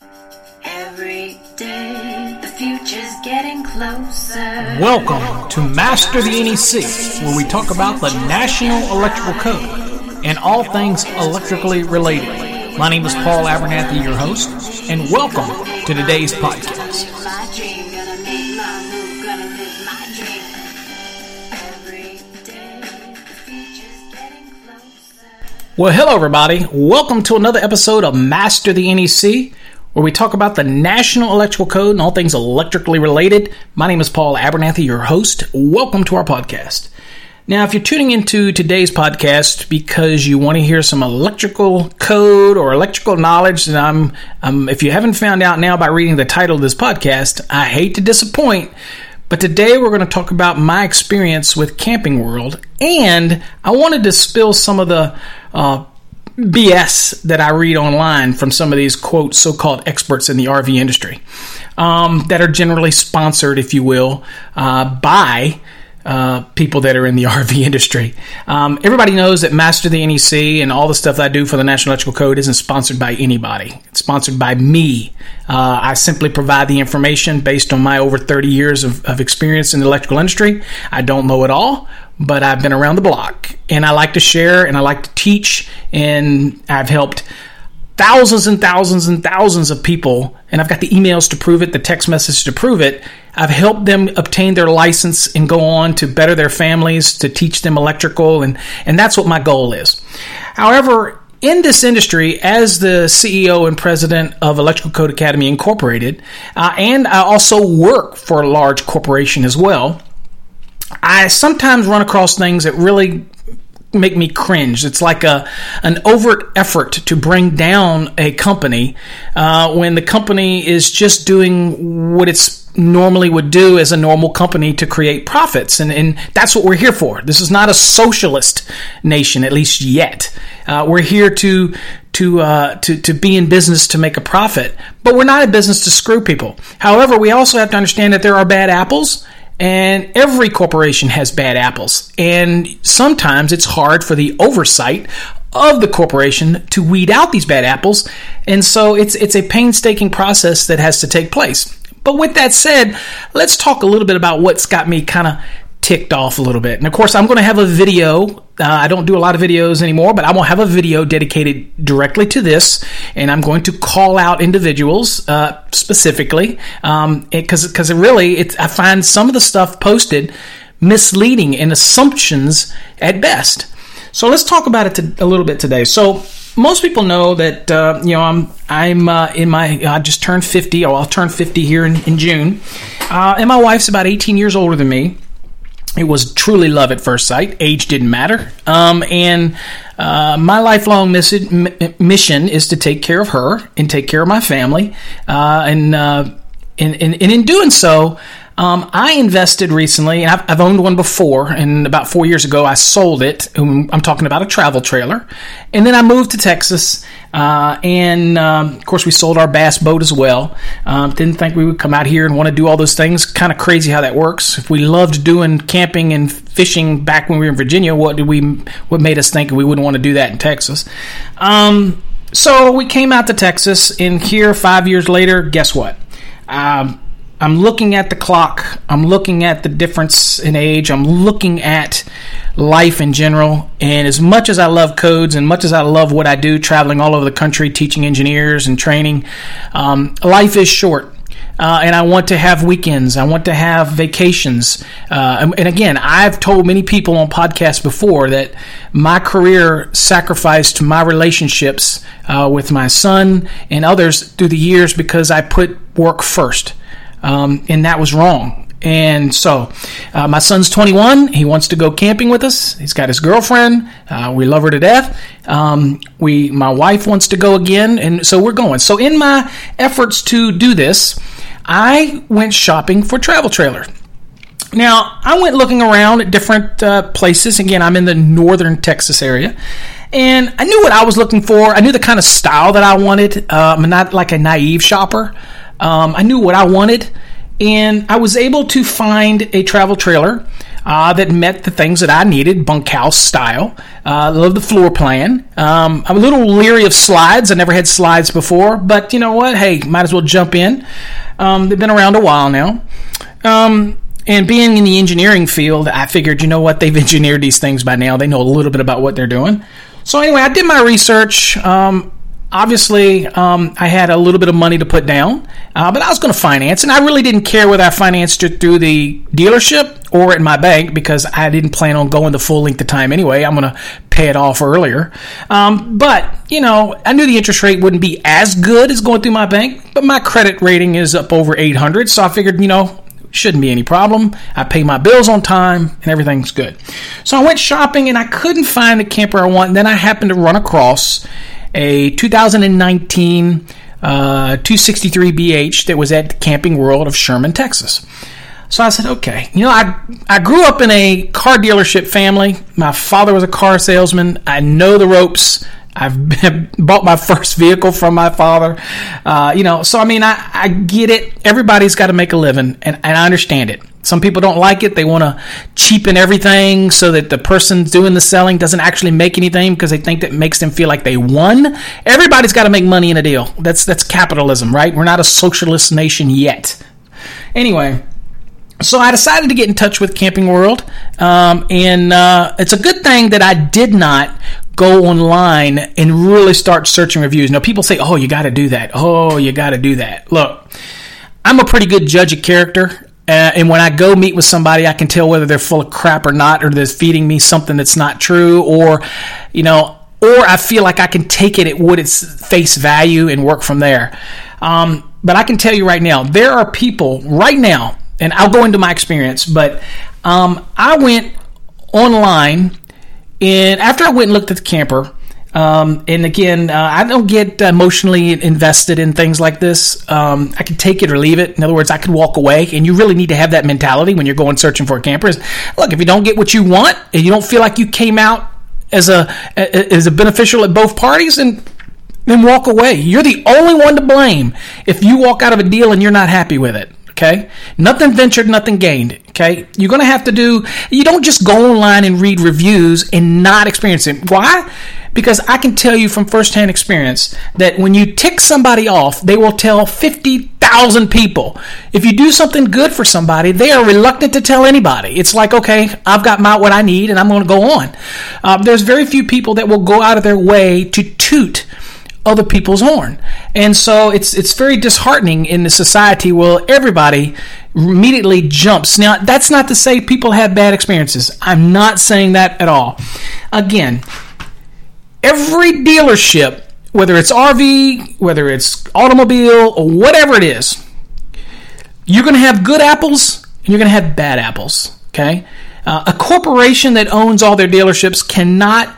Every day, the future's getting closer. Welcome to Master the NEC, where we talk about the National Electrical Code and all things electrically related. My name is Paul Abernathy, your host, and welcome to today's podcast. My dream, gonna make my move, gonna live my dream. Every day, the future's getting closer. Well, hello, everybody. Welcome to another episode of Master the NEC, where we talk about the National Electrical Code and all things electrically related. My name is Paul Abernathy, your host. Welcome to our podcast. Now, if you're tuning into today's podcast because you want to hear some electrical code or electrical knowledge, then I'm, um, if you haven't found out now by reading the title of this podcast, I hate to disappoint, but today we're going to talk about my experience with Camping World, and I wanted to spill some of the uh, BS that I read online from some of these quote so-called experts in the RV industry um, that are generally sponsored, if you will, uh, by uh, people that are in the RV industry. Um, everybody knows that Master the NEC and all the stuff I do for the National Electrical Code isn't sponsored by anybody. It's sponsored by me. Uh, I simply provide the information based on my over 30 years of, of experience in the electrical industry. I don't know it all, but I've been around the block and I like to share and I like to teach and I've helped thousands and thousands and thousands of people and I've got the emails to prove it, the text message to prove it. I've helped them obtain their license and go on to better their families, to teach them electrical and and that's what my goal is. However, in this industry, as the CEO and president of Electrical Code Academy Incorporated, uh, and I also work for a large corporation as well, I sometimes run across things that really make me cringe. It's like a an overt effort to bring down a company uh, when the company is just doing what it's normally would do as a normal company to create profits, and, and that's what we're here for. This is not a socialist nation, at least yet. Uh, we're here to to, uh, to to be in business to make a profit, but we're not in business to screw people. However, we also have to understand that there are bad apples and every corporation has bad apples. And sometimes it's hard for the oversight of the corporation to weed out these bad apples. And so it's it's a painstaking process that has to take place. But with that said, let's talk a little bit about what's got me kind of ticked off a little bit. And of course, I'm going to have a video. Uh, I don't do a lot of videos anymore, but I will have a video dedicated directly to this, and I'm going to call out individuals uh, specifically because um, because it really, it's, I find some of the stuff posted misleading and assumptions at best. So let's talk about it to, a little bit today. So most people know that uh, you know I'm I'm uh, in my I just turned 50. or I'll turn 50 here in, in June, uh, and my wife's about 18 years older than me it was truly love at first sight. Age didn't matter. Um, and uh, my lifelong miss- mission is to take care of her and take care of my family. Uh, and, uh, and, and, and, in doing so, um, I invested recently, and I've, I've, owned one before, and about four years ago I sold it. I'm talking about a travel trailer. And then I moved to Texas, uh, and um, of course we sold our bass boat as well. Um, didn't think we would come out here and want to do all those things. Kind of crazy how that works. If we loved doing camping and fishing back when we were in Virginia, what did we? What made us think we wouldn't want to do that in Texas? Um, so we came out to Texas, and here five years later, guess what? Um, I'm looking at the clock. I'm looking at the difference in age. I'm looking at life in general. And as much as I love codes and much as I love what I do, traveling all over the country, teaching engineers and training, um, life is short. Uh, and I want to have weekends. I want to have vacations. Uh, and, again, I've told many people on podcasts before that my career sacrificed my relationships uh, with my son and others through the years because I put work first um, and that was wrong. And so, uh, my son's 21. He wants to go camping with us. He's got his girlfriend. Uh, we love her to death. Um, we, my wife wants to go again, and so we're going. So, in my efforts to do this, I went shopping for travel trailer. Now, I went looking around at different uh, places. Again, I'm in the northern Texas area. And I knew what I was looking for. I knew the kind of style that I wanted. Uh, I'm not like a naive shopper. Um, I knew what I wanted, and I was able to find a travel trailer uh, that met the things that I needed, bunkhouse style. Uh, love the floor plan. Um, I'm a little leery of slides. I never had slides before, but you know what? Hey, might as well jump in. Um, they've been around a while now. Um, and being in the engineering field, I figured, you know what? They've engineered these things by now. They know a little bit about what they're doing. So anyway, I did my research. Um, obviously, um, I had a little bit of money to put down, uh, but I was going to finance, and I really didn't care whether I financed it through the dealership or at my bank because I didn't plan on going the full length of time anyway. I'm going to pay it off earlier. Um, but, you know, I knew the interest rate wouldn't be as good as going through my bank, but my credit rating is up over 800, so I figured, you know, shouldn't be any problem. I pay my bills on time and everything's good. So I went shopping and I couldn't find the camper I want. Then I happened to run across a 2019 uh, 263BH that was at the Camping World of Sherman, Texas. So I said, okay, you know, I I grew up in a car dealership family. My father was a car salesman. I know the ropes. I've been, bought my first vehicle from my father. Uh, you know, so I mean, I, I get it. Everybody's got to make a living, and, and I understand it. Some people don't like it. They want to cheapen everything so that the person doing the selling doesn't actually make anything because they think that makes them feel like they won. Everybody's got to make money in a deal. That's that's capitalism, right? We're not a socialist nation yet. Anyway, so I decided to get in touch with Camping World, um, and uh, it's a good thing that I did not go online and really start searching reviews. Now, people say, "Oh, you got to do that. Oh, you got to do that." Look, I'm a pretty good judge of character. Uh, and when I go meet with somebody, I can tell whether they're full of crap or not, or they're feeding me something that's not true, or, you know, or I feel like I can take it at what its face value and work from there. Um, but I can tell you right now, there are people right now, and I'll go into my experience, but um, I went online, and after I went and looked at the camper, um, and again, uh, I don't get emotionally invested in things like this. Um, I can take it or leave it. In other words, I could walk away, and you really need to have that mentality when you're going searching for a camper. Is look, if you don't get what you want, and you don't feel like you came out as a as a beneficial at both parties, and then walk away. You're the only one to blame if you walk out of a deal and you're not happy with it. Okay, nothing ventured, nothing gained. Okay, you're gonna have to do. You don't just go online and read reviews and not experience it. Why? Because I can tell you from firsthand experience that when you tick somebody off, they will tell 50,000 people. If you do something good for somebody, they are reluctant to tell anybody. It's like, okay, I've got my what I need and I'm going to go on. Uh, there's very few people that will go out of their way to toot other people's horn. And so it's it's very disheartening in the society where everybody immediately jumps. Now, that's not to say people have bad experiences. I'm not saying that at all. Again, every dealership, whether it's RV, whether it's automobile, or whatever it is, you're going to have good apples and you're going to have bad apples. Okay? Uh, a corporation that owns all their dealerships cannot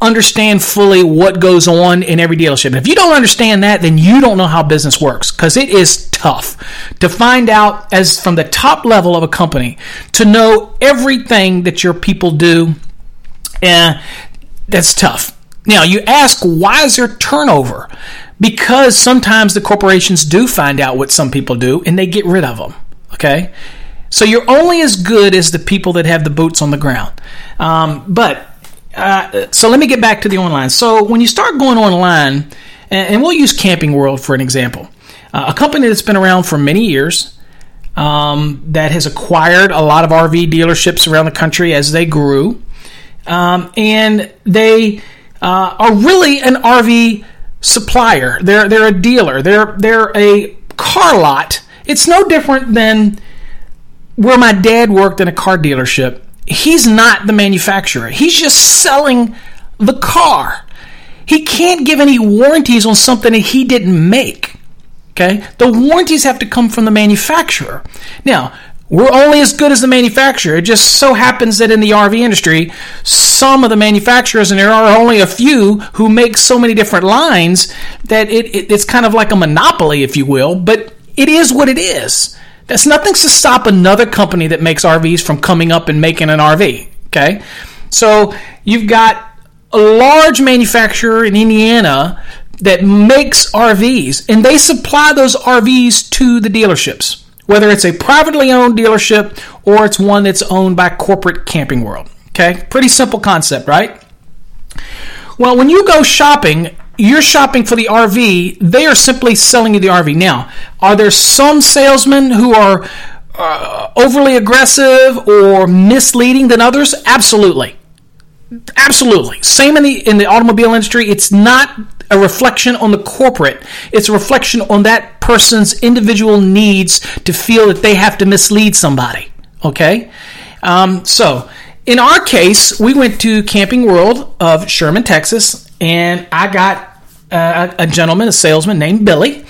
understand fully what goes on in every dealership. If you don't understand that, then you don't know how business works because it is tough to find out as from the top level of a company to know everything that your people do. And that's tough. Now, you ask, why is there turnover? Because sometimes the corporations do find out what some people do and they get rid of them. Okay? So you're only as good as the people that have the boots on the ground. Um, but uh, so let me get back to the online. So when you start going online, and, and we'll use Camping World for an example, uh, a company that's been around for many years. Um, that has acquired a lot of RV dealerships around the country as they grew. Um, and they uh, are really an RV supplier. They're they're a dealer. They're they're a car lot. It's no different than where my dad worked in a car dealership. He's not the manufacturer. He's just selling the car. He can't give any warranties on something that he didn't make. Okay? The warranties have to come from the manufacturer. Now, we're only as good as the manufacturer. It just so happens that in the RV industry, some of the manufacturers, and there are only a few who make so many different lines that it, it, it's kind of like a monopoly, if you will, but it is what it is. That's nothing to stop another company that makes RVs from coming up and making an RV. Okay? So you've got a large manufacturer in Indiana that makes RVs, and they supply those RVs to the dealerships. Whether it's a privately owned dealership or it's one that's owned by corporate Camping World. Okay, pretty simple concept, right? Well, when you go shopping, you're shopping for the RV. They are simply selling you the RV. Now, are there some salesmen who are uh, overly aggressive or misleading than others? Absolutely. Absolutely. Same in the in the automobile industry. It's not a reflection on the corporate. It's a reflection on that person's individual needs to feel that they have to mislead somebody. Okay? Um, so, in our case, we went to Camping World of Sherman, Texas, and I got uh, a gentleman, a salesman named Billy.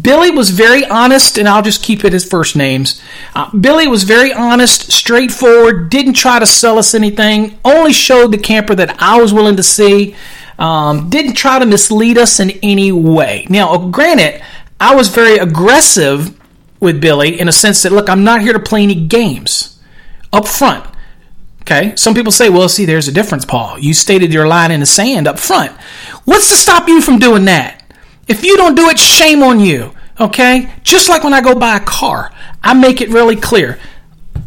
Billy was very honest, and I'll just keep it his first names. Uh, Billy was very honest, straightforward, didn't try to sell us anything, only showed the camper that I was willing to see, um, didn't try to mislead us in any way. Now, granted, I was very aggressive with Billy in a sense that, look, I'm not here to play any games up front. Okay, some people say, well, see, there's a difference, Paul. You stated your line in the sand up front. What's to stop you from doing that? If you don't do it, shame on you. Okay? Just like when I go buy a car, I make it really clear.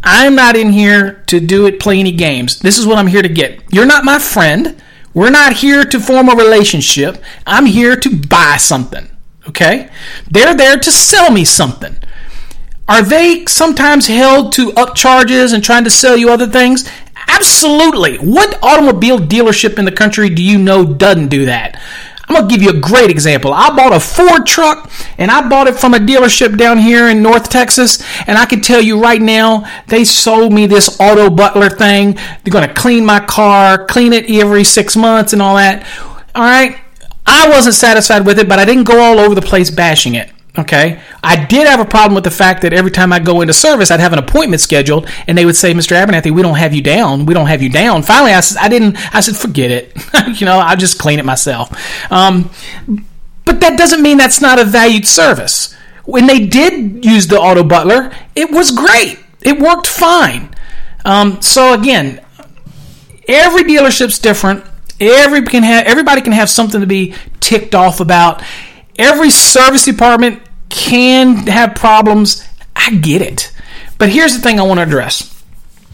I'm not in here to do it, play any games. This is what I'm here to get. You're not my friend. We're not here to form a relationship. I'm here to buy something. Okay? They're there to sell me something. Are they sometimes held to upcharges and trying to sell you other things? Absolutely. What automobile dealership in the country do you know doesn't do that? I'm gonna give you a great example. I bought a Ford truck and I bought it from a dealership down here in North Texas, and I can tell you right now, they sold me this auto butler thing. They're gonna clean my car, clean it every six months, and all that. All right. I wasn't satisfied with it, but I didn't go all over the place bashing it. Okay. I did have a problem with the fact that every time I go into service, I'd have an appointment scheduled and they would say, Mr. Abernathy, we don't have you down. We don't have you down. Finally, I, said, I didn't, I said, forget it. you know, I'll just clean it myself. Um, but that doesn't mean that's not a valued service. When they did use the auto butler, it was great. It worked fine. Um, so again, every dealership's different. Every can have everybody can have something to be ticked off about. Every service department can have problems. I get it. But here's the thing I want to address.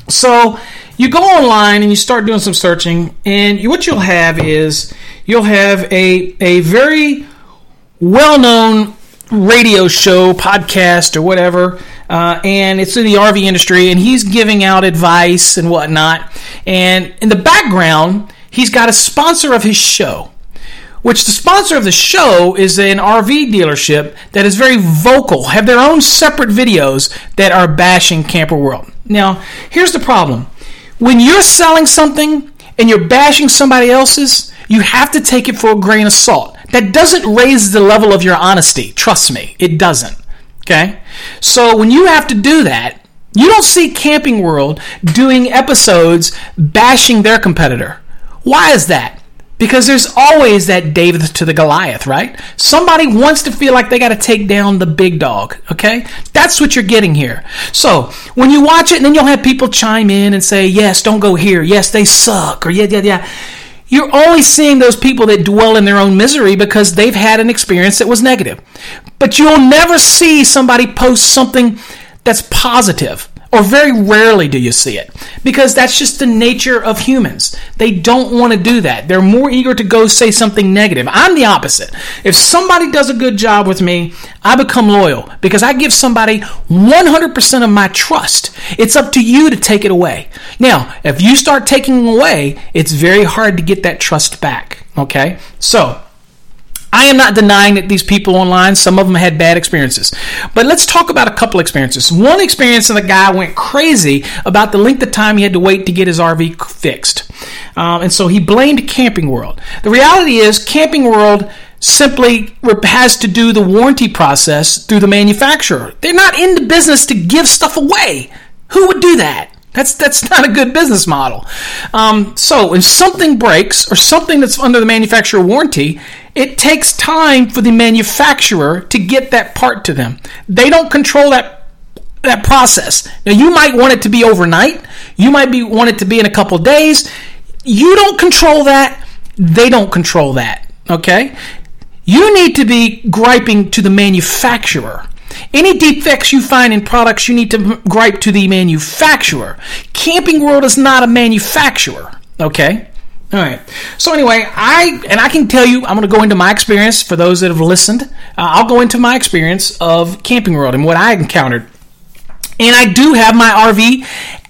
So you go online and you start doing some searching, and what you'll have is you'll have a, a very well known radio show, podcast, or whatever, uh, and it's in the RV industry, and he's giving out advice and whatnot. And in the background, he's got a sponsor of his show which the sponsor of the show is an RV dealership that is very vocal, have their own separate videos that are bashing Camper World. Now, here's the problem. When you're selling something and you're bashing somebody else's, you have to take it for a grain of salt. That doesn't raise the level of your honesty. Trust me, it doesn't. Okay? So when you have to do that, you don't see Camping World doing episodes bashing their competitor. Why is that? Because there's always that David to the Goliath, right? Somebody wants to feel like they got to take down the big dog, okay? That's what you're getting here. So when you watch it, and then you'll have people chime in and say, yes, don't go here. Yes, they suck. Or yeah, yeah, yeah. You're only seeing those people that dwell in their own misery because they've had an experience that was negative. But you'll never see somebody post something that's positive or very rarely do you see it because that's just the nature of humans. They don't want to do that. They're more eager to go say something negative. I'm the opposite. If somebody does a good job with me, I become loyal because I give somebody 100% of my trust. It's up to you to take it away. Now, if you start taking away, it's very hard to get that trust back. Okay? So, I am not denying that these people online, some of them had bad experiences. But let's talk about a couple experiences. One experience, and the guy went crazy about the length of time he had to wait to get his RV fixed. Um, and so he blamed Camping World. The reality is, Camping World simply has to do the warranty process through the manufacturer. They're not in the business to give stuff away. Who would do that? That's that's not a good business model. Um, so if something breaks or something that's under the manufacturer warranty, it takes time for the manufacturer to get that part to them. They don't control that that process. Now you might want it to be overnight. You might be want it to be in a couple days. You don't control that. They don't control that. Okay? You need to be griping to the manufacturer. Any defects you find in products, you need to gripe to the manufacturer. Camping World is not a manufacturer. Okay. All right. So anyway, I and I can tell you, I'm going to go into my experience for those that have listened. Uh, I'll go into my experience of Camping World and what I encountered. And I do have my RV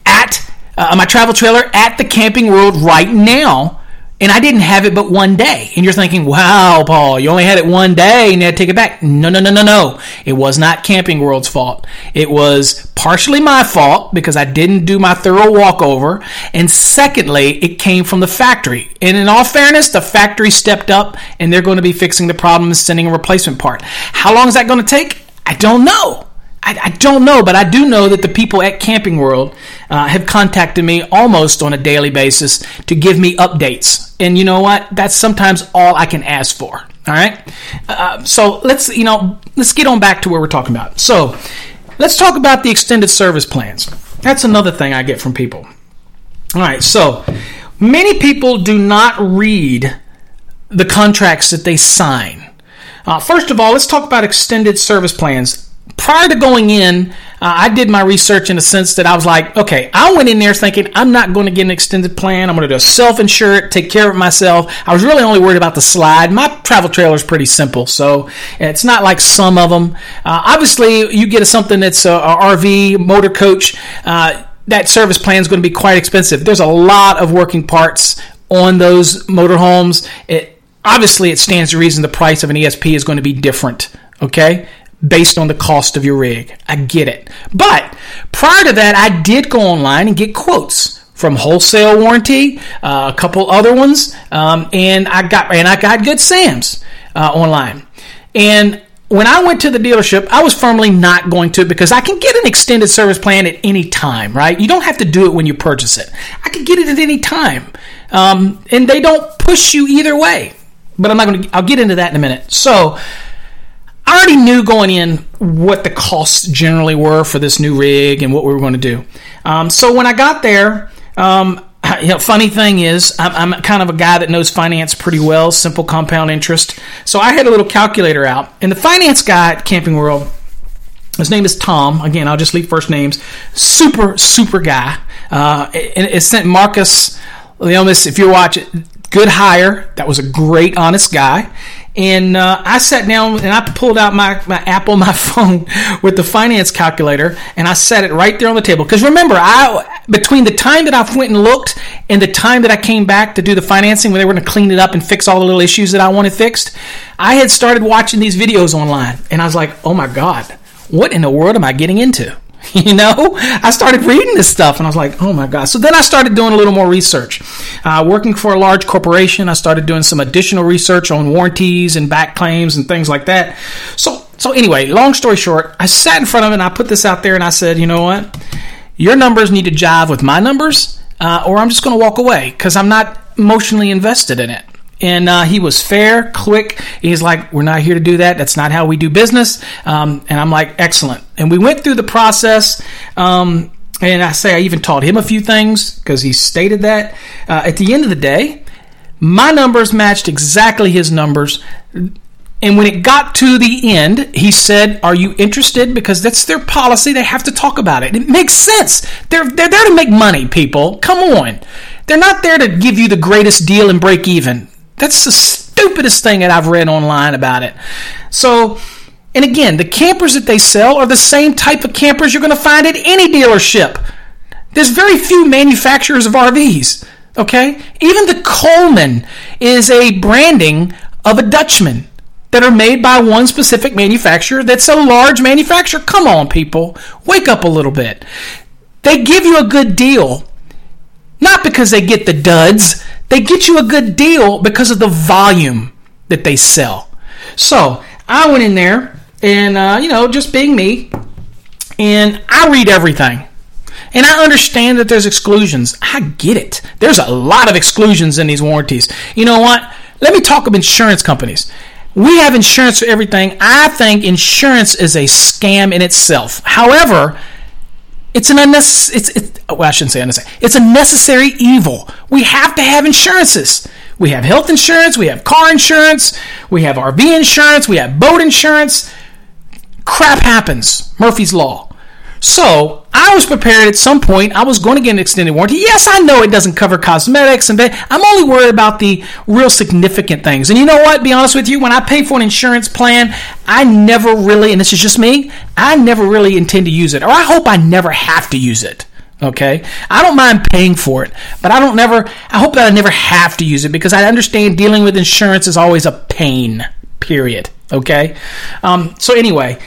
at uh, my travel trailer at the Camping World right now. And I didn't have it but one day. And you're thinking, wow, Paul, you only had it one day and you had to take it back. No, no, no, no, no. It was not Camping World's fault. It was partially my fault because I didn't do my thorough walkover. And secondly, it came from the factory. And in all fairness, the factory stepped up and they're going to be fixing the problem and sending a replacement part. How long is that going to take? I don't know. I, I, don't know, but I do know that the people at Camping World uh, have contacted me almost on a daily basis to give me updates. And you know what? That's sometimes all I can ask for. All right. Uh, so let's you know let's get on back to where we're talking about. So let's talk about the extended service plans. That's another thing I get from people. All right. So many people do not read the contracts that they sign. Uh, first of all, let's talk about extended service plans prior to going in, uh, I did my research in the sense that I was like, okay, I went in there thinking I'm not going to get an extended plan. I'm going to do a self insure it, take care of myself. I was really only worried about the slide. My travel trailer is pretty simple, so it's not like some of them. Uh, obviously, you get something that's a, a RV motor coach. Uh, that service plan is going to be quite expensive. There's a lot of working parts on those motorhomes. It, obviously, it stands to reason the price of an ESP is going to be different. Okay, based on the cost of your rig. I get it. But prior to that, I did go online and get quotes from Wholesale Warranty, uh, a couple other ones, um, and I got and I got Good Sam's uh, online. And when I went to the dealership, I was firmly not going to because I can get an extended service plan at any time, right? You don't have to do it when you purchase it. I can get it at any time, um, and they don't push you either way. But I'm not going to. I'll get into that in a minute. So I already knew going in what the costs generally were for this new rig and what we were going to do. Um, so when I got there, um, you know, funny thing is, I'm, I'm, kind of a guy that knows finance pretty well, simple compound interest. So I had a little calculator out, and the finance guy at Camping World, his name is Tom. Again, I'll just leave first names. Super, super guy. Uh, and it sent Marcus Lemonis, if you're watching, good hire. That was a great, honest guy. And uh, I sat down and I pulled out my, my app on my phone with the finance calculator and I set it right there on the table. Because remember, I between the time that I went and looked and the time that I came back to do the financing, where they were going to clean it up and fix all the little issues that I wanted fixed, I had started watching these videos online and I was like, oh my God, what in the world am I getting into? You know, I started reading this stuff and I was like, oh my God. So then I started doing a little more research. Uh, working for a large corporation, I started doing some additional research on warranties and back claims and things like that. So, so anyway, long story short, I sat in front of it and I put this out there and I said, you know what? Your numbers need to jive with my numbers, uh, or I'm just going to walk away because I'm not emotionally invested in it and uh, he was fair, quick. He's like, "We're not here to do that. That's not how we do business." Um, and I'm like, "Excellent." And we went through the process. Um, and I say I even taught him a few things because he stated that. Uh, at the end of the day, my numbers matched exactly his numbers. And when it got to the end, he said, Are you interested? Because that's their policy. They have to talk about it. It makes sense. They're, they're there to make money, people. Come on. They're not there to give you the greatest deal and break even. That's the stupidest thing that I've read online about it. So, and again, the campers that they sell are the same type of campers you're going to find at any dealership. There's very few manufacturers of RVs. Okay? Even the Coleman is a branding of a Dutchmen that are made by one specific manufacturer that's a large manufacturer. Come on, people. Wake up a little bit. They give you a good deal, not because they get the duds, they get you a good deal because of the volume that they sell. So I went in there and, uh, you know, just being me, and I read everything. And I understand that there's exclusions. I get it. There's a lot of exclusions in these warranties. You know what? Let me talk of insurance companies. We have insurance for everything. I think insurance is a scam in itself. However, it's an unnecessary. It's, it's well, I shouldn't say unnecessary. It's a necessary evil. We have to have insurances. We have health insurance. We have car insurance. We have RV insurance. We have boat insurance. crap happens. Murphy's Law. So I was prepared at some point. I was going to get an extended warranty. Yes, I know it doesn't cover cosmetics, and I'm only worried about the real significant things. And you know what? Be honest with you, when I pay for an insurance plan, I never really, and this is just me, I never really intend to use it, or I hope I never have to use it. Okay, I don't mind paying for it, but I don't never. I hope that I never have to use it because I understand dealing with insurance is always a pain. Period. Okay. Um, so anyway,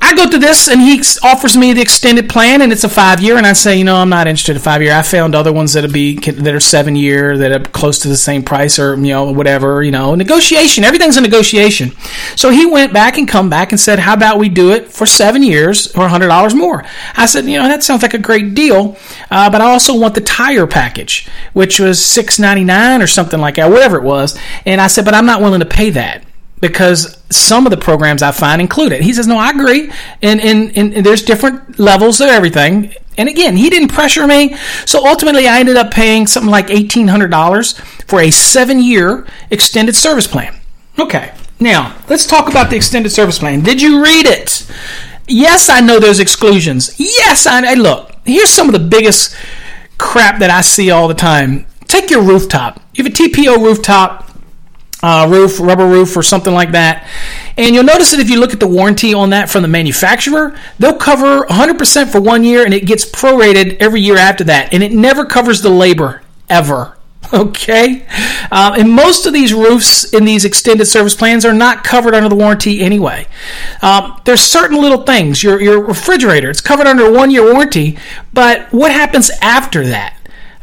I go through this and he offers me the extended plan and it's a five year and I say, you know, I'm not interested in five year. I found other ones that'll be that are seven year that are close to the same price or you know whatever. You know, negotiation. Everything's a negotiation. So he went back and come back and said, how about we do it for seven years or hundred dollars more? I said, you know, that sounds like a great deal, uh, but I also want the tire package, which was six ninety nine or something like that, whatever it was. And I said, but I'm not willing to pay that because some of the programs I find include it. He says, no, I agree. And, and, and, there's different levels of everything. And again, he didn't pressure me. So ultimately, I ended up paying something like $1,800 for a seven year extended service plan. Okay. Now, let's talk about the extended service plan. Did you read it? Yes, I know there's exclusions. Yes, I, I look. Here's some of the biggest crap that I see all the time. Take your rooftop. You have a TPO rooftop uh, roof, rubber roof, or something like that. And you'll notice that if you look at the warranty on that from the manufacturer, they'll cover 100% for one year and it gets prorated every year after that. And it never covers the labor, ever. Okay? Um, and most of these roofs in these extended service plans are not covered under the warranty anyway. Um, there's certain little things. Your, your refrigerator, it's covered under a one year warranty, but what happens after that?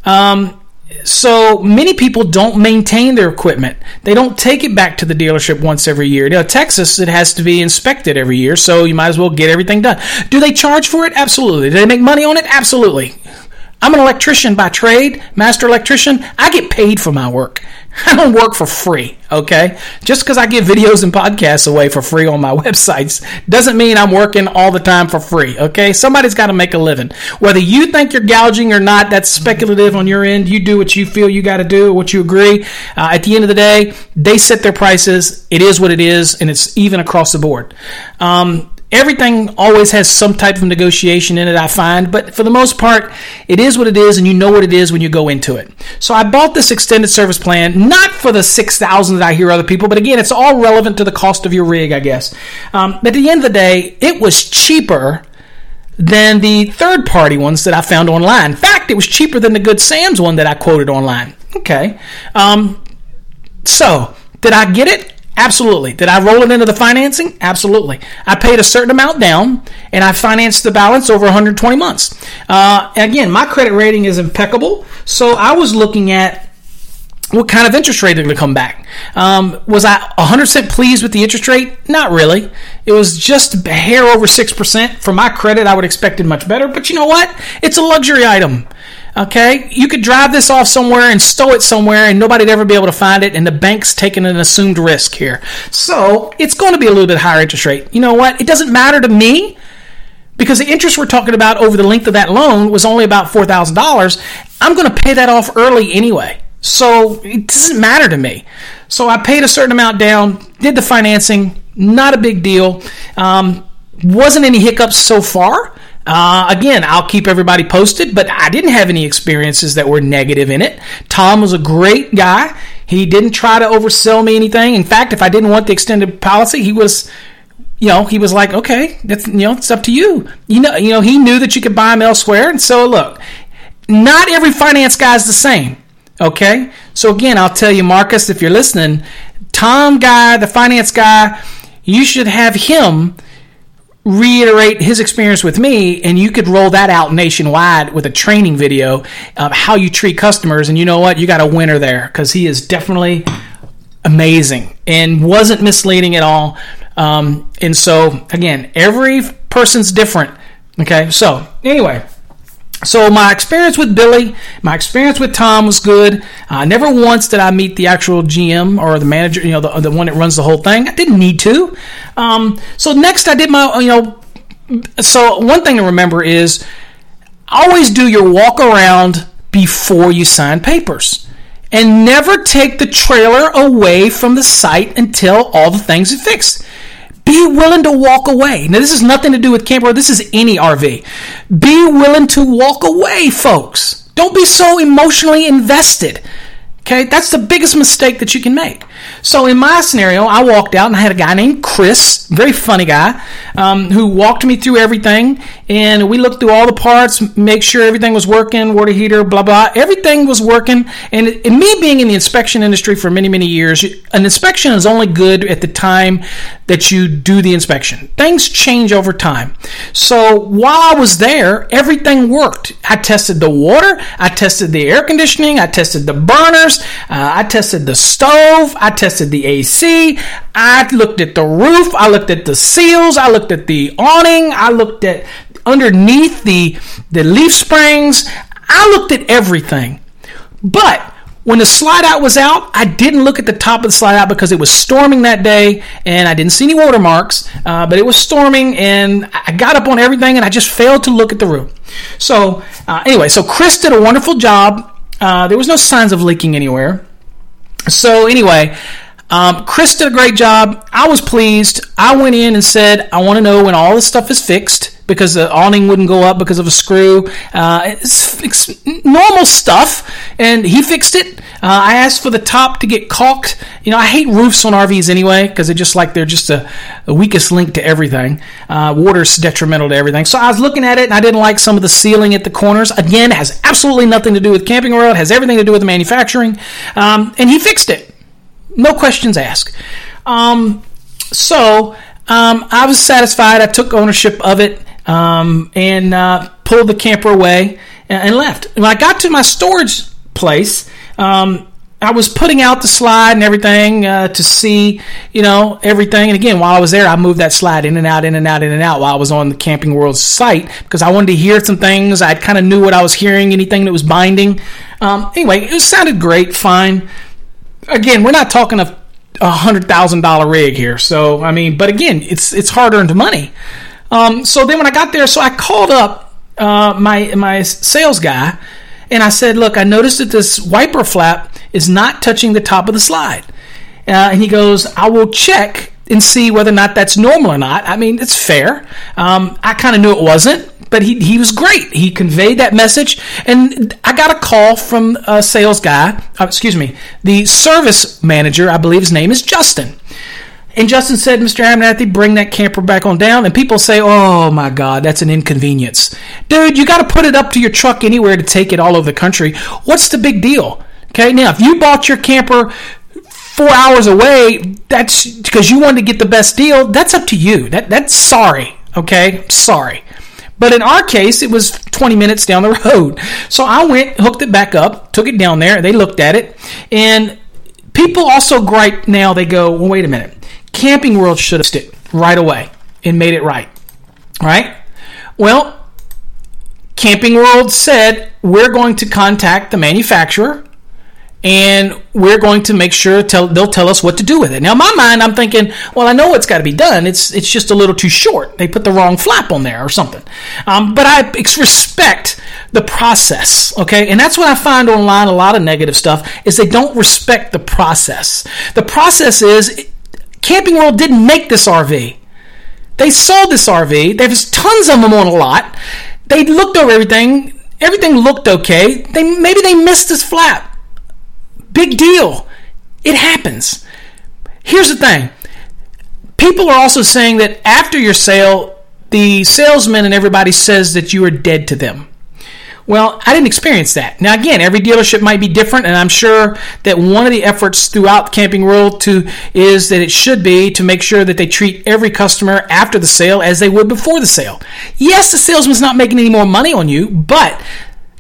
Um, so many people don't maintain their equipment. They don't take it back to the dealership once every year. Now, Texas, it has to be inspected every year, so you might as well get everything done. Do they charge for it? Absolutely. Do they make money on it? Absolutely. I'm an electrician by trade, master electrician. I get paid for my work. I don't work for free, okay? Just because I give videos and podcasts away for free on my websites doesn't mean I'm working all the time for free, okay? Somebody's got to make a living. Whether you think you're gouging or not, that's speculative on your end. You do what you feel you got to do, what you agree. Uh, at the end of the day, they set their prices. It is what it is, and it's even across the board. Um, everything always has some type of negotiation in it, I find, but for the most part, it is what it is, and you know what it is when you go into it. So I bought this extended service plan, not for the 6000 that I hear other people, but again, it's all relevant to the cost of your rig, I guess. Um, at the end of the day, it was cheaper than the third party ones that I found online. In fact, it was cheaper than the Good Sam's one that I quoted online. Okay. Um, so, did I get it? Absolutely. Did I roll it into the financing? Absolutely. I paid a certain amount down and I financed the balance over 120 months. Uh, again, my credit rating is impeccable. So I was looking at what kind of interest rate are going to come back. Um, was I 100% pleased with the interest rate? Not really. It was just a hair over 6%. For my credit, I would expect it much better. But you know what? It's a luxury item. Okay, you could drive this off somewhere and stow it somewhere, and nobody'd ever be able to find it. And the bank's taking an assumed risk here, so it's going to be a little bit higher interest rate. You know what? It doesn't matter to me because the interest we're talking about over the length of that loan was only about four thousand dollars. I'm going to pay that off early anyway, so it doesn't matter to me. So I paid a certain amount down, did the financing, not a big deal. Um, wasn't any hiccups so far. Uh, again, I'll keep everybody posted, but I didn't have any experiences that were negative in it. Tom was a great guy. He didn't try to oversell me anything. In fact, if I didn't want the extended policy, he was, you know, he was like, okay, that's you know, it's up to you. You know, you know, he knew that you could buy them elsewhere, and so look, not every finance guy is the same. Okay, so again, I'll tell you, Marcus, if you're listening, Tom guy, the finance guy, you should have him reiterate his experience with me and you could roll that out nationwide with a training video of how you treat customers. And you know what? You got a winner there because he is definitely amazing and wasn't misleading at all. Um, and so again every person's different okay? So anyway so my experience with Billy, my experience with Tom was good. Uh, never once did I meet the actual GM or the manager, you know, the, the one that runs the whole thing. I didn't need to. Um, so next, I did my, you know. So one thing to remember is always do your walk around before you sign papers, and never take the trailer away from the site until all the things are fixed. Be willing to walk away. Now, this is nothing to do with camper. This is any RV. Be willing to walk away, folks. Don't be so emotionally invested. Okay, that's the biggest mistake that you can make. So in my scenario, I walked out and I had a guy named Chris, very funny guy, um, who walked me through everything, and we looked through all the parts, make sure everything was working, water heater, blah blah, everything was working. And, and me being in the inspection industry for many many years, an inspection is only good at the time that you do the inspection. Things change over time. So while I was there, everything worked. I tested the water, I tested the air conditioning, I tested the burners, uh, I tested the stove, I tested the AC, I looked at the roof, I looked at the seals, I looked at the awning, I looked at underneath the the leaf springs. I looked at everything. But when the slide out was out, I didn't look at the top of the slide out because it was storming that day and I didn't see any watermarks, uh, but it was storming and I got up on everything and I just failed to look at the roof. So, uh, anyway, so Chris did a wonderful job. Uh, there was no signs of leaking anywhere. So, anyway, um, Chris did a great job. I was pleased. I went in and said, I want to know when all this stuff is fixed because the awning wouldn't go up because of a screw. Uh, normal stuff, and he fixed it. Uh, I asked for the top to get caulked. You know, I hate roofs on RVs anyway because they're just like they're just a, a weakest link to everything. Uh, water's detrimental to everything. So I was looking at it, and I didn't like some of the sealing at the corners. Again, has absolutely nothing to do with Camping World. It has everything to do with the manufacturing, um, and he fixed it. No questions asked. Um, so um, I was satisfied. I took ownership of it um, and uh, pulled the camper away and, and, left. When I got to my storage place, um, I was putting out the slide and everything uh, to see, you know, everything. And again, while I was there, I moved that slide in and out, in and out, in and out while I was on the Camping World site because I wanted to hear some things. I kind of knew what I was hearing, anything that was binding. Um, anyway, it sounded great, fine. Again, we're not talking a hundred thousand dollar rig here, so I mean, but again, it's it's hard earned money. Um, so then when I got there, so I called up uh, my my sales guy, and I said, "Look, I noticed that this wiper flap is not touching the top of the slide." Uh, and he goes, "I will check and see whether or not that's normal or not." I mean, it's fair. Um, I kind of knew it wasn't, but he, he was great. He conveyed that message, and I got a call from a sales guy. Uh, excuse me, the service manager. I believe his name is Justin. And Justin said, Mr. Abernathy, bring that camper back on down. And people say, oh my God, that's an inconvenience. Dude, you got to put it up to your truck anywhere to take it all over the country. What's the big deal? Okay, now if you bought your camper four hours away, that's because you wanted to get the best deal. That's up to you. That that's sorry. Okay, sorry. But in our case, it was 20 minutes down the road. So I went, hooked it back up, took it down there. They looked at it, and people also gripe now. They go, well, wait a minute Camping World should have it right away and made it right. Right? Well, Camping World said we're going to contact the manufacturer and we're going to make sure tell, they'll tell us what to do with it. Now, in my mind, I'm thinking, well, I know what's got to be done. It's it's just a little too short. They put the wrong flap on there or something. Um, but I respect the process, okay? And that's what I find online. A lot of negative stuff is they don't respect the process. The process is Camping World didn't make this RV. They sold this RV. There's tons of them on a lot. They looked over everything. Everything looked okay. They maybe they missed this flap. Big deal. It happens. Here's the thing. People are also saying that after your sale, the salesman and everybody says that you are dead to them. Well, I didn't experience that. Now, again, every dealership might be different, and I'm sure that one of the efforts throughout Camping World to is that it should be to make sure that they treat every customer after the sale as they would before the sale. Yes, the salesman's not making any more money on you, but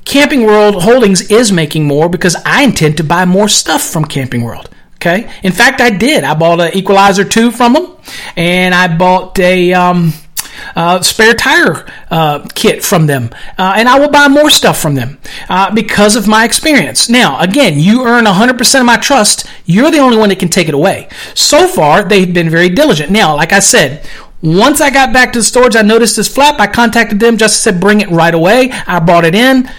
Camping World Holdings is making more because I intend to buy more stuff from Camping World. Okay. In fact, I did. I bought an Equalizer 2 from them, and I bought a. Um, uh, spare tire uh, kit from them, uh, and I will buy more stuff from them uh, because of my experience. Now, again, you earn 100% of my trust. You're the only one that can take it away. So far, they've been very diligent. Now, like I said, once I got back to the storage, I noticed this flap. I contacted them. Just said, bring it right away. I brought it in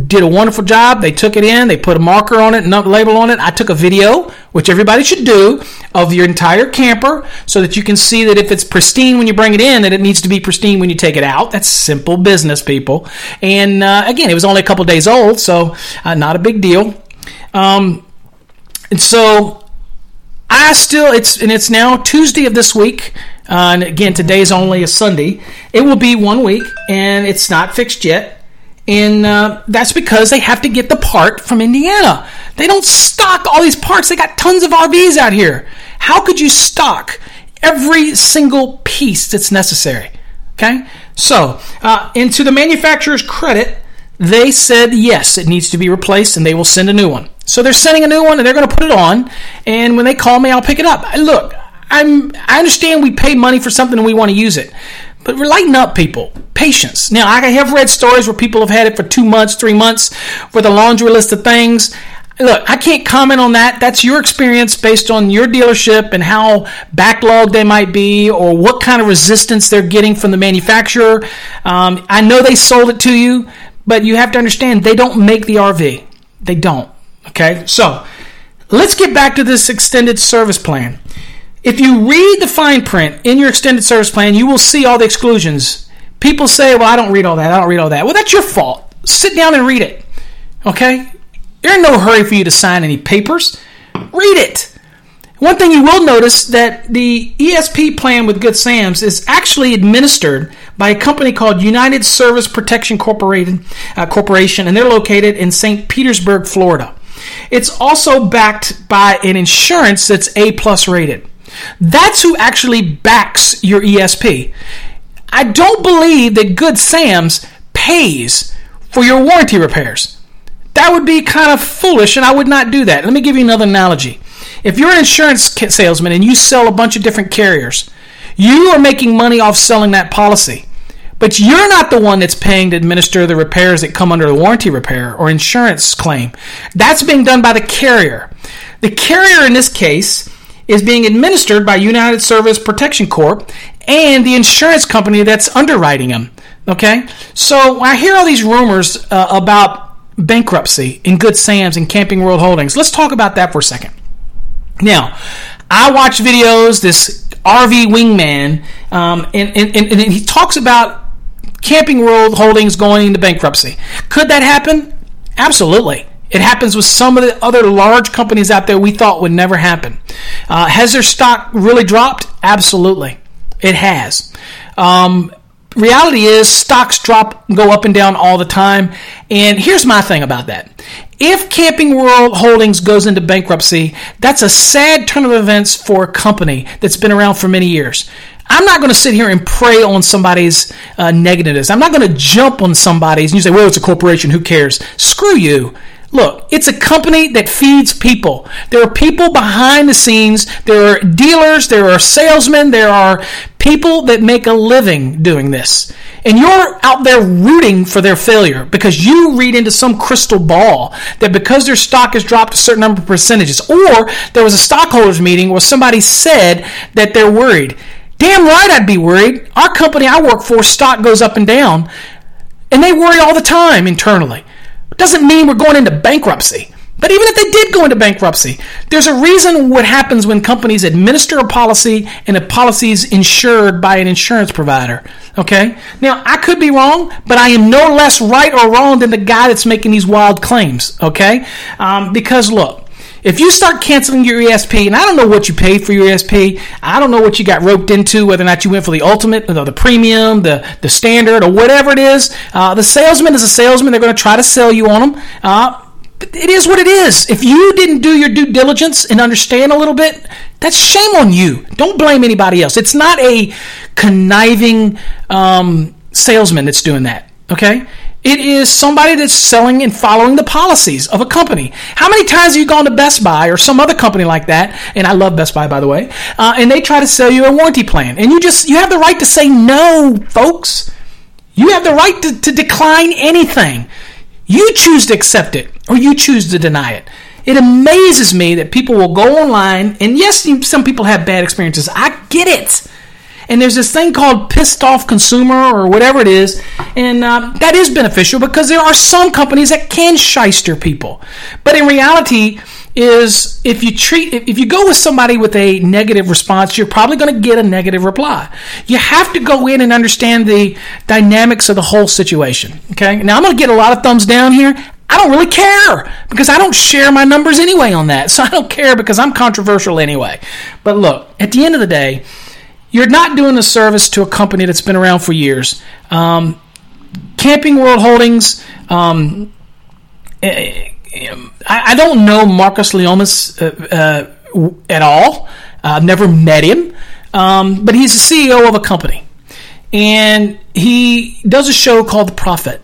did a wonderful job. They took it in, they put a marker on it, label on it. I took a video, which everybody should do, of your entire camper so that you can see that if it's pristine when you bring it in, that it needs to be pristine when you take it out. That's simple business, people. And uh, again, it was only a couple days old, so uh, not a big deal. Um, and so I still it's and it's now Tuesday of this week. Uh, and again, today's only a Sunday. It will be one week, and it's not fixed yet. And uh, that's because they have to get the part from Indiana. They don't stock all these parts. They got tons of RVs out here. How could you stock every single piece that's necessary? Okay, so uh, into the manufacturer's credit, they said yes, it needs to be replaced, and they will send a new one. So they're sending a new one, and they're going to put it on. And when they call me, I'll pick it up. Look, I'm I understand we pay money for something and we want to use it. But lighten up, people. Patience. Now, I have read stories where people have had it for two months, three months, with a laundry list of things. Look, I can't comment on that. That's your experience based on your dealership and how backlogged they might be or what kind of resistance they're getting from the manufacturer. Um, I know they sold it to you, but you have to understand they don't make the RV. They don't. Okay? So, let's get back to this extended service plan. If you read the fine print in your extended service plan, you will see all the exclusions. People say, well, I don't read all that. I don't read all that. Well, that's your fault. Sit down and read it. Okay? They're in no hurry for you to sign any papers. Read it. One thing you will notice that the ESP plan with Good Sam's is actually administered by a company called United Service Protection Corporation, uh, Corporation and they're located in St. Petersburg, Florida. It's also backed by an insurance that's A plus rated. That's who actually backs your ESP. I don't believe that Good Sam's pays for your warranty repairs. That would be kind of foolish, and I would not do that. Let me give you another analogy. If you're an insurance salesman and you sell a bunch of different carriers, you are making money off selling that policy. But you're not the one that's paying to administer the repairs that come under the warranty repair or insurance claim. That's being done by the carrier. The carrier in this case is being administered by United Service Protection Corp and the insurance company that's underwriting them. Okay? So I hear all these rumors uh, about bankruptcy in Good Sam's and Camping World Holdings. Let's talk about that for a second. Now, I watch videos, this RV wingman, um, and, and, and he talks about Camping World Holdings going into bankruptcy. Could that happen? Absolutely. It happens with some of the other large companies out there we thought would never happen. Uh, has their stock really dropped? Absolutely. It has. Um, reality is stocks drop go up and down all the time and here's my thing about that if camping world holdings goes into bankruptcy that's a sad turn of events for a company that's been around for many years i'm not going to sit here and prey on somebody's uh, negativeness i'm not going to jump on somebody's and you say well it's a corporation who cares screw you Look, it's a company that feeds people. There are people behind the scenes. There are dealers. There are salesmen. There are people that make a living doing this. And you're out there rooting for their failure because you read into some crystal ball that because their stock has dropped a certain number of percentages, or there was a stockholders meeting where somebody said that they're worried. Damn right I'd be worried. Our company I work for, stock goes up and down, and they worry all the time internally. Doesn't mean we're going into bankruptcy. But even if they did go into bankruptcy, there's a reason what happens when companies administer a policy and a policy is insured by an insurance provider. Okay? Now, I could be wrong, but I am no less right or wrong than the guy that's making these wild claims. Okay? Um, because look, if you start canceling your ESP, and I don't know what you paid for your ESP, I don't know what you got roped into, whether or not you went for the ultimate, the, the premium, the, the standard, or whatever it is. Uh, the salesman is a salesman. They're going to try to sell you on them. Uh, it is what it is. If you didn't do your due diligence and understand a little bit, that's shame on you. Don't blame anybody else. It's not a conniving um, salesman that's doing that. Okay? It is somebody that's selling and following the policies of a company. How many times have you gone to Best Buy or some other company like that? And I love Best Buy, by the way. Uh, and they try to sell you a warranty plan, and you just you have the right to say no, folks. You have the right to, to decline anything. You choose to accept it, or you choose to deny it. It amazes me that people will go online, and yes, some people have bad experiences. I get it. And there's this thing called pissed off consumer or whatever it is, and um, that is beneficial because there are some companies that can shyster people. But in reality, is if you treat if you go with somebody with a negative response you're probably going to get a negative reply you have to go in and understand the dynamics of the whole situation okay now i'm going to get a lot of thumbs down here I don't really care because I don't share my numbers anyway on that. So I don't care because I'm controversial anyway. But look, at the end of the day, you're not doing a service to a company that's been around for years. Um, Camping World Holdings, um, I, I, don't know Marcus Lemonis uh, uh, at all. I've never met him, um, but he's the CEO of a company. And he does a show called The Profit.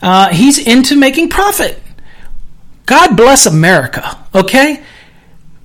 Uh, he's into making profit. God bless America, okay?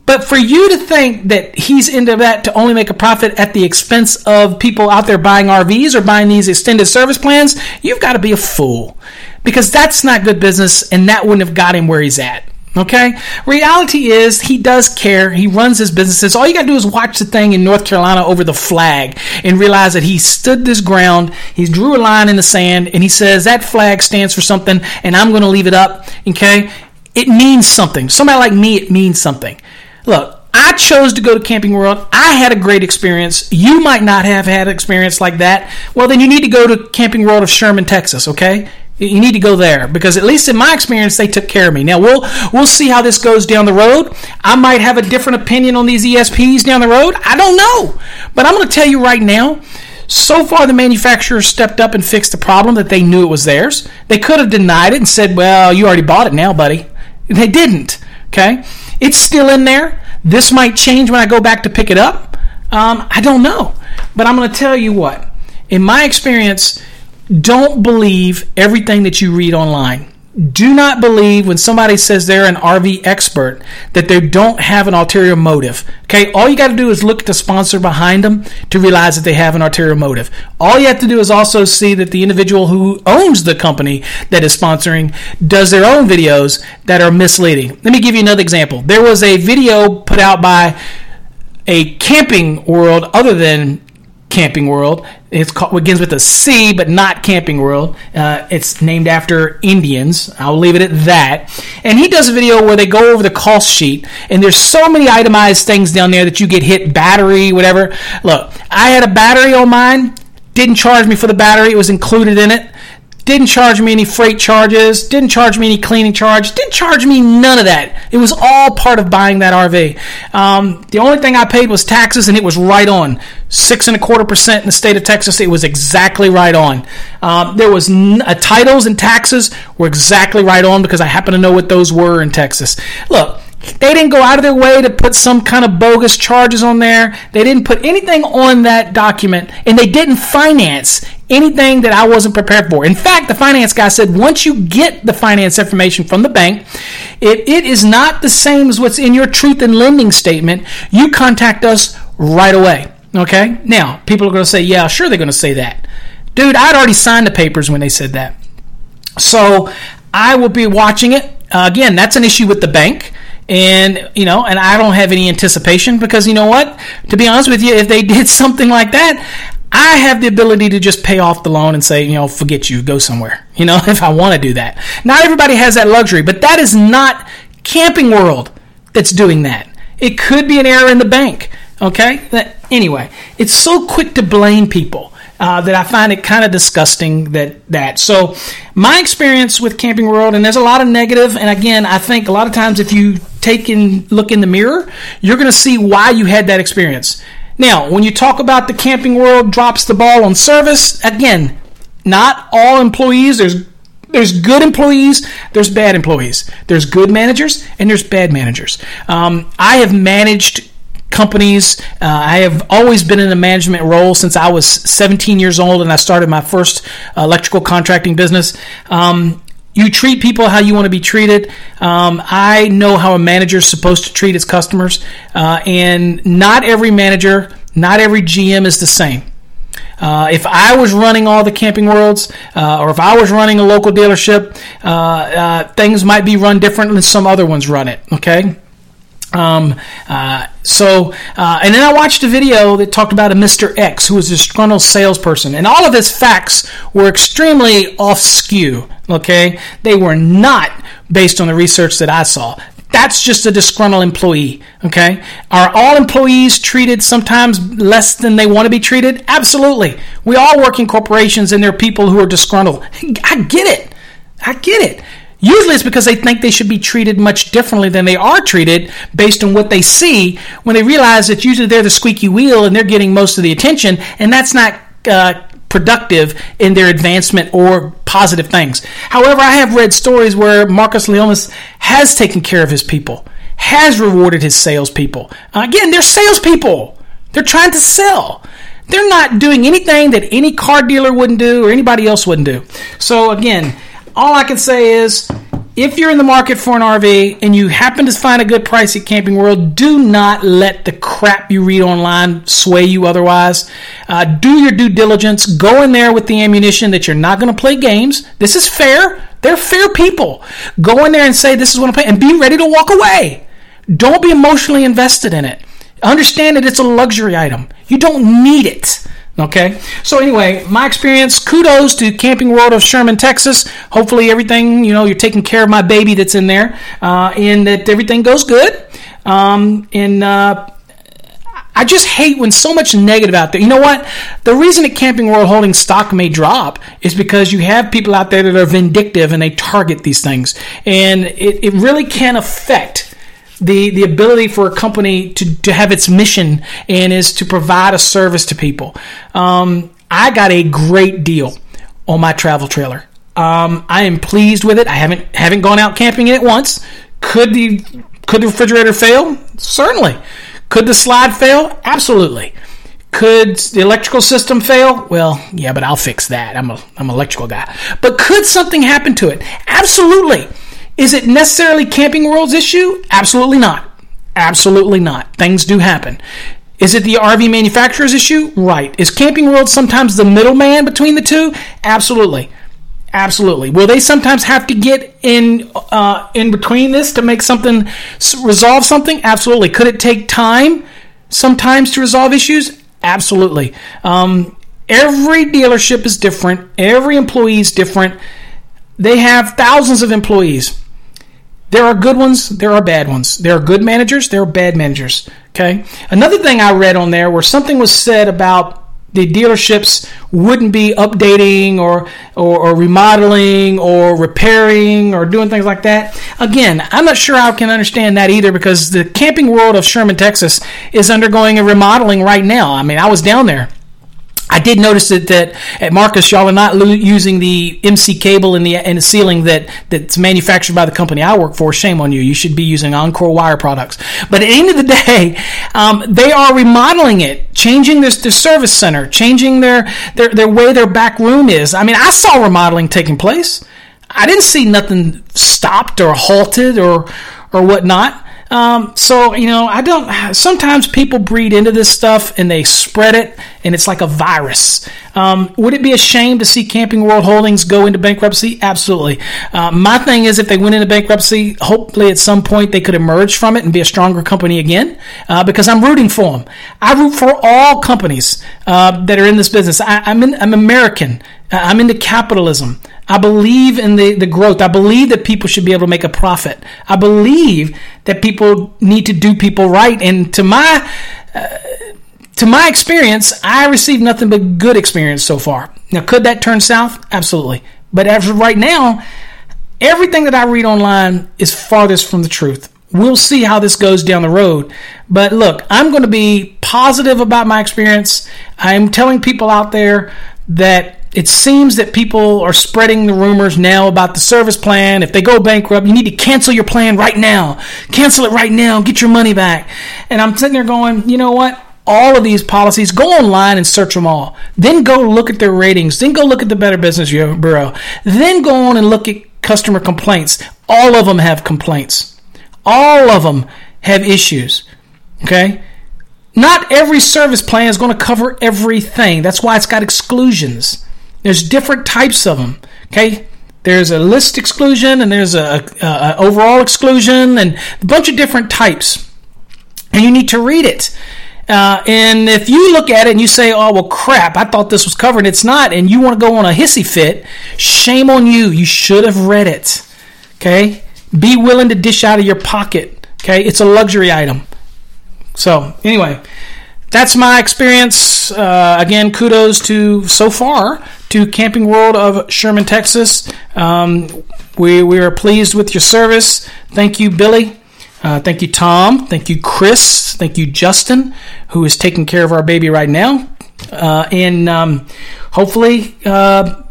But for you to think that he's into that to only make a profit at the expense of people out there buying RVs or buying these extended service plans, you've got to be a fool. Because that's not good business and that wouldn't have got him where he's at. Okay? Reality is he does care. He runs his businesses. All you got to do is watch the thing in North Carolina over the flag and realize that he stood this ground. He drew a line in the sand and he says that flag stands for something and I'm going to leave it up. Okay? It means something. Somebody like me, it means something. Look, I chose to go to Camping World. I had a great experience. You might not have had an experience like that. Well, then you need to go to Camping World of Sherman, Texas, okay? You need to go there because at least in my experience, they took care of me. Now we'll we'll see how this goes down the road. I might have a different opinion on these ESPs down the road. I don't know, but I'm going to tell you right now. So far, the manufacturer stepped up and fixed the problem that they knew it was theirs. They could have denied it and said, "Well, you already bought it now, buddy." They didn't. Okay, it's still in there. This might change when I go back to pick it up. Um, I don't know, but I'm going to tell you what. In my experience don't believe everything that you read online. Do not believe when somebody says they're an RV expert that they don't have an ulterior motive. Okay, all you got to do is look at the sponsor behind them to realize that they have an ulterior motive. All you have to do is also see that the individual who owns the company that is sponsoring does their own videos that are misleading. Let me give you another example. There was a video put out by a camping world other than Camping World. It's called, it begins with a C, but not Camping World. Uh, it's named after Indians. I'll leave it at that. And he does a video where they go over the cost sheet, and there's so many itemized things down there that you get hit battery, whatever. Look, I had a battery on mine. Didn't charge me for the battery. It was included in it. Didn't charge me any freight charges. Didn't charge me any cleaning charge. Didn't charge me none of that. It was all part of buying that RV. Um, the only thing I paid was taxes, and it was right on six and a quarter percent in the state of Texas. It was exactly right on. Um, there was n- uh, titles and taxes were exactly right on because I happen to know what those were in Texas. Look, they didn't go out of their way to put some kind of bogus charges on there. They didn't put anything on that document, and they didn't finance anything that I wasn't prepared for. In fact, the finance guy said once you get the finance information from the bank, if it is not the same as what's in your truth and lending statement, you contact us right away. Okay? Now, people are going to say, yeah, sure, they're going to say that. Dude, I'd already signed the papers when they said that. So I will be watching it. Uh, again, that's an issue with the bank and you know and i don't have any anticipation because you know what? To be honest with you if they did something like that i have the ability to just pay off the loan and say you know forget you go somewhere you know if i want to do that. Not everybody has that luxury but that is not camping world that's doing that. It could be an error in the bank okay? Anyway it's so quick to blame people uh, that I find it kind of disgusting that that. So my experience with Camping World, and there's a lot of negative, and again, I think a lot of times if you take and look in the mirror, you're going to see why you had that experience. Now, when you talk about the Camping World drops the ball on service, again, not all employees. There's there's good employees, there's bad employees. There's good managers and there's bad managers. Um, I have managed companies. Uh, I have always been in a management role since I was 17 years old and I started my first uh, electrical contracting business. Um, you treat people how you want to be treated. Um, I know how a manager is supposed to treat its customers, uh, and not every manager, not every GM is the same. Uh, if I was running all the camping worlds, uh, or if I was running a local dealership, uh, uh things might be run different than some other ones run it. Okay, Um, uh, so, uh, and then I watched a video that talked about a Mr. X who was a disgruntled salesperson, and all of his facts were extremely off skew. Okay, they were not based on the research that I saw. That's just a disgruntled employee. Okay, are all employees treated sometimes less than they want to be treated? Absolutely. We all work in corporations, and there are people who are disgruntled. I get it. I get it. Usually it's because they think they should be treated much differently than they are treated based on what they see when they realize that usually they're the squeaky wheel and they're getting most of the attention, and that's not uh, productive in their advancement or positive things. However, I have read stories where Marcus Lemonis has taken care of his people, has rewarded his salespeople. Again, they're salespeople, they're trying to sell. They're not doing anything that any car dealer wouldn't do or anybody else wouldn't do. So, again, all I can say is if you're in the market for an RV and you happen to find a good price at Camping World, do not let the crap you read online sway you otherwise. Uh, do your due diligence. Go in there with the ammunition that you're not going to play games. This is fair. They're fair people. Go in there and say, This is what I'm paying, and be ready to walk away. Don't be emotionally invested in it. Understand that it's a luxury item. You don't need it. Okay. So anyway, my experience. Kudos to Camping World of Sherman, Texas. Hopefully everything you know you're taking care of my baby that's in there, uh, and that everything goes good. Um, and uh, I just hate when so much negative out there. You know what? The reason that Camping World Holdings stock may drop is because you have people out there that are vindictive and they target these things, and it, it really can affect the the ability for a company to, to have its mission and is to provide a service to people. Um, I got a great deal on my travel trailer. Um, I am pleased with it. I haven't haven't gone out camping in it once. Could the could the refrigerator fail? Certainly. Could the slide fail? Absolutely. Could the electrical system fail? Well, yeah, but I'll fix that. I'm a I'm an electrical guy. But could something happen to it? Absolutely. Is it necessarily Camping World's issue? Absolutely not. Absolutely not. Things do happen. Is it the RV manufacturer's issue? Right. Is Camping World sometimes the middleman between the two? Absolutely. Absolutely. Will they sometimes have to get in uh, in between this to make something resolve something? Absolutely. Could it take time sometimes to resolve issues? Absolutely. Um, every dealership is different. Every employee is different. They have thousands of employees. There are good ones, there are bad ones. There are good managers, there are bad managers. Okay. Another thing I read on there where something was said about the dealerships wouldn't be updating or, or, or, remodeling or repairing or doing things like that. Again, I'm not sure I can understand that either because the camping world of Sherman, Texas is undergoing a remodeling right now. I mean, I was down there I did notice that, that at Marcus, y'all are not lo- using the MC cable in the in the ceiling that that's manufactured by the company I work for. Shame on you. You should be using Encore wire products. But at the end of the day, um, they are remodeling it, changing this their service center, changing their, their their way their back room is. I mean, I saw remodeling taking place. I didn't see nothing stopped or halted or or whatnot. Um, so you know, I don't. Sometimes people breed into this stuff and they spread it, and it's like a virus. Um, would it be a shame to see Camping World Holdings go into bankruptcy? Absolutely. Uh, my thing is, if they went into bankruptcy, hopefully at some point they could emerge from it and be a stronger company again. Uh, because I'm rooting for them. I root for all companies uh, that are in this business. I, I'm I'm American. I'm into capitalism. I believe in the, the growth. I believe that people should be able to make a profit. I believe that people need to do people right. And to my uh, to my experience, I received nothing but good experience so far. Now, could that turn south? Absolutely. But as of right now, everything that I read online is farthest from the truth. We'll see how this goes down the road. But look, I'm going to be positive about my experience. I'm telling people out there that it seems that people are spreading the rumors now about the service plan. If they go bankrupt, you need to cancel your plan right now. Cancel it right now. Get your money back. And I'm sitting there going, you know what? All of these policies, go online and search them all. Then go look at their ratings. Then go look at the Better Business Bureau. Then go on and look at customer complaints. All of them have complaints. All of them have issues. Okay? Not every service plan is going to cover everything. That's why it's got exclusions. There's different types of them. Okay, there's a list exclusion and there's a, a, a overall exclusion and a bunch of different types. and you need to read it. Uh, and if you look at it and you say, oh, well, crap, I thought this was covered, it's not, and you want to go on a hissy fit, shame on you. You should have read it. Okay? Be willing to dish out of your pocket. Okay? It's a luxury item. So, anyway, that's my experience. Uh, again, kudos to so far to Camping World of Sherman, Texas. Um, we, we are pleased with your service. Thank you, Billy. Uh, thank you, Tom. Thank you, Chris. Thank you, Justin, who is taking care of our baby right now. Uh, and um, hopefully, uh,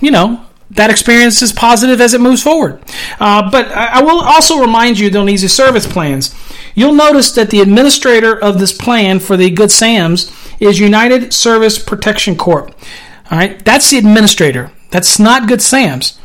you know, that experience is positive as it moves forward. Uh, but I, I will also remind you on these service plans, you'll notice that the administrator of this plan for the Good Sams is United Service Protection Corp. All right, that's the administrator. That's not Good Sam's.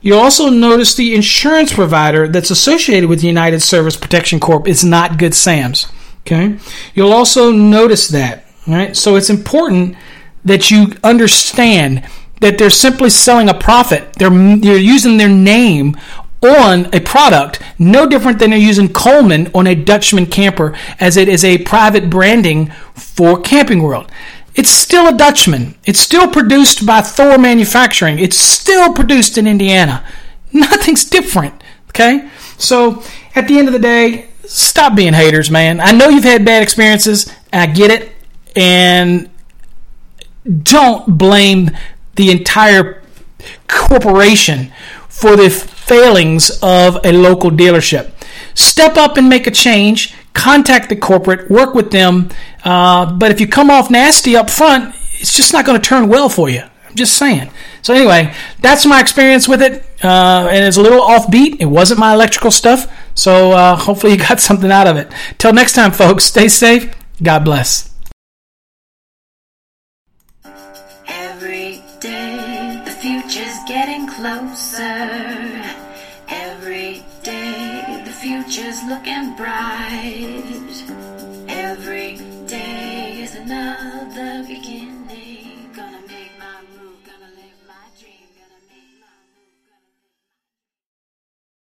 You'll also notice the insurance provider that's associated with United Service Protection Corp is not Good Sam's. Okay. You'll also notice that. Right. So it's important that you understand that they're simply selling a profit. They're they're using their name on a product, no different than they're using Coleman on a Dutchmen camper, as it is a private branding for Camping World. It's still a Dutchmen. It's still produced by Thor Manufacturing. It's still produced in Indiana. Nothing's different. Okay? So, at the end of the day, stop being haters, man. I know you've had bad experiences, I get it. And don't blame the entire corporation for the failings of a local dealership. Step up and make a change contact the corporate, work with them. Uh, but if you come off nasty up front, it's just not going to turn well for you. I'm just saying. So anyway, that's my experience with it, uh, and it's a little offbeat. It wasn't my electrical stuff, so uh, hopefully you got something out of it. Till next time, folks. Stay safe. God bless. Every day, the future's getting closer. Every day, the future's looking bright.